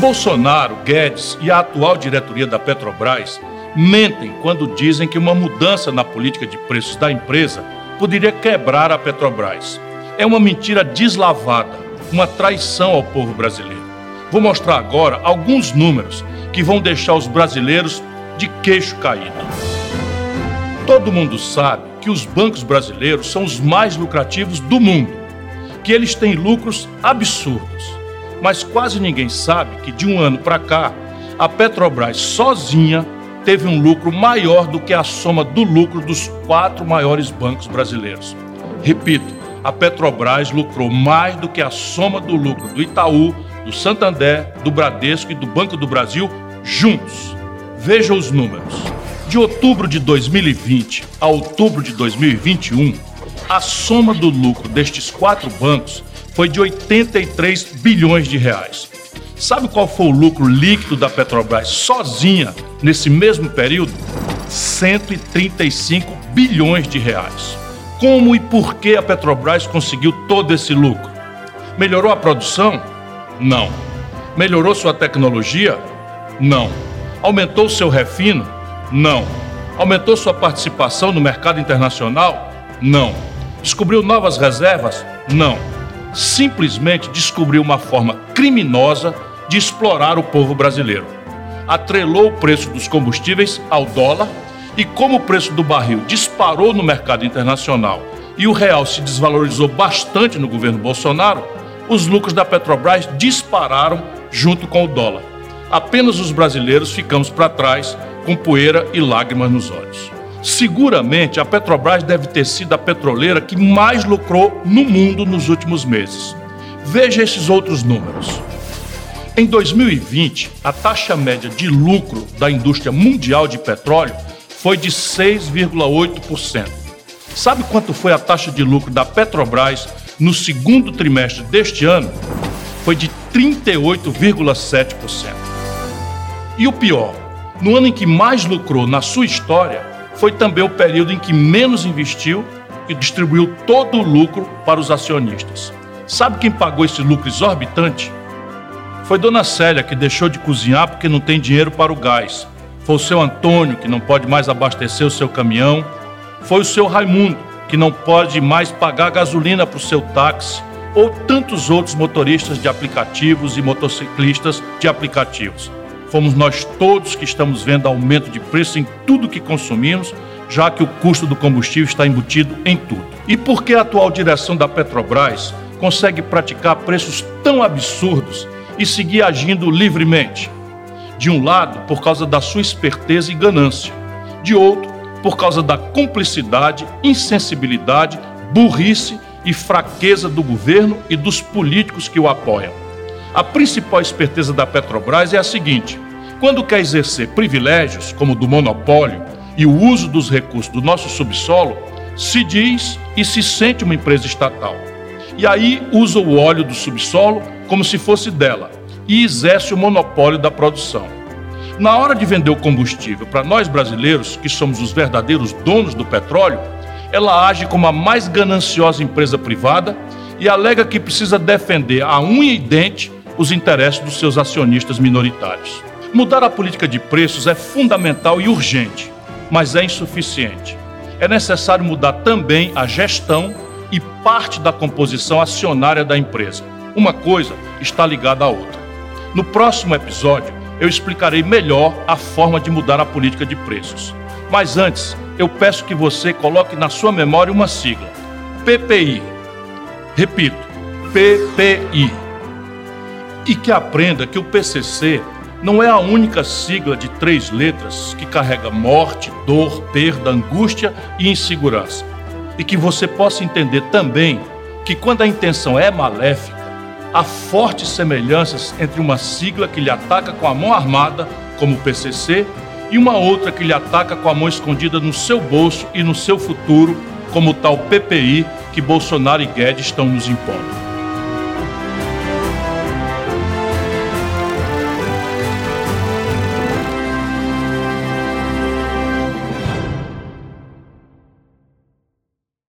Bolsonaro, Guedes e a atual diretoria da Petrobras mentem quando dizem que uma mudança na política de preços da empresa poderia quebrar a Petrobras. É uma mentira deslavada, uma traição ao povo brasileiro. Vou mostrar agora alguns números que vão deixar os brasileiros de queixo caído. Todo mundo sabe que os bancos brasileiros são os mais lucrativos do mundo, que eles têm lucros absurdos. Mas quase ninguém sabe que de um ano para cá, a Petrobras sozinha teve um lucro maior do que a soma do lucro dos quatro maiores bancos brasileiros. Repito, a Petrobras lucrou mais do que a soma do lucro do Itaú, do Santander, do Bradesco e do Banco do Brasil juntos. Veja os números. De outubro de 2020 a outubro de 2021, a soma do lucro destes quatro bancos foi de 83 bilhões de reais. Sabe qual foi o lucro líquido da Petrobras sozinha nesse mesmo período? 135 bilhões de reais. Como e por que a Petrobras conseguiu todo esse lucro? Melhorou a produção? Não. Melhorou sua tecnologia? Não. Aumentou seu refino? Não. Aumentou sua participação no mercado internacional? Não. Descobriu novas reservas? Não. Simplesmente descobriu uma forma criminosa de explorar o povo brasileiro. Atrelou o preço dos combustíveis ao dólar e, como o preço do barril disparou no mercado internacional e o real se desvalorizou bastante no governo Bolsonaro, os lucros da Petrobras dispararam junto com o dólar. Apenas os brasileiros ficamos para trás com poeira e lágrimas nos olhos. Seguramente a Petrobras deve ter sido a petroleira que mais lucrou no mundo nos últimos meses. Veja esses outros números. Em 2020, a taxa média de lucro da indústria mundial de petróleo foi de 6,8%. Sabe quanto foi a taxa de lucro da Petrobras no segundo trimestre deste ano? Foi de 38,7%. E o pior, no ano em que mais lucrou na sua história, foi também o período em que menos investiu e distribuiu todo o lucro para os acionistas. Sabe quem pagou esse lucro exorbitante? Foi Dona Célia que deixou de cozinhar porque não tem dinheiro para o gás. Foi o seu Antônio que não pode mais abastecer o seu caminhão. Foi o seu Raimundo que não pode mais pagar gasolina para o seu táxi. Ou tantos outros motoristas de aplicativos e motociclistas de aplicativos. Fomos nós todos que estamos vendo aumento de preço em tudo que consumimos, já que o custo do combustível está embutido em tudo. E por que a atual direção da Petrobras consegue praticar preços tão absurdos e seguir agindo livremente. De um lado, por causa da sua esperteza e ganância. De outro, por causa da cumplicidade, insensibilidade, burrice e fraqueza do governo e dos políticos que o apoiam. A principal esperteza da Petrobras é a seguinte: quando quer exercer privilégios, como o do monopólio e o uso dos recursos do nosso subsolo, se diz e se sente uma empresa estatal. E aí usa o óleo do subsolo como se fosse dela e exerce o monopólio da produção. Na hora de vender o combustível para nós brasileiros, que somos os verdadeiros donos do petróleo, ela age como a mais gananciosa empresa privada e alega que precisa defender a unha e dente os interesses dos seus acionistas minoritários. Mudar a política de preços é fundamental e urgente, mas é insuficiente. É necessário mudar também a gestão e parte da composição acionária da empresa. Uma coisa está ligada à outra. No próximo episódio, eu explicarei melhor a forma de mudar a política de preços. Mas antes, eu peço que você coloque na sua memória uma sigla: PPI. Repito, PPI. E que aprenda que o PCC não é a única sigla de três letras que carrega morte, dor, perda, angústia e insegurança. E que você possa entender também que quando a intenção é maléfica, há fortes semelhanças entre uma sigla que lhe ataca com a mão armada, como o PCC, e uma outra que lhe ataca com a mão escondida no seu bolso e no seu futuro, como o tal PPI que Bolsonaro e Guedes estão nos impondo.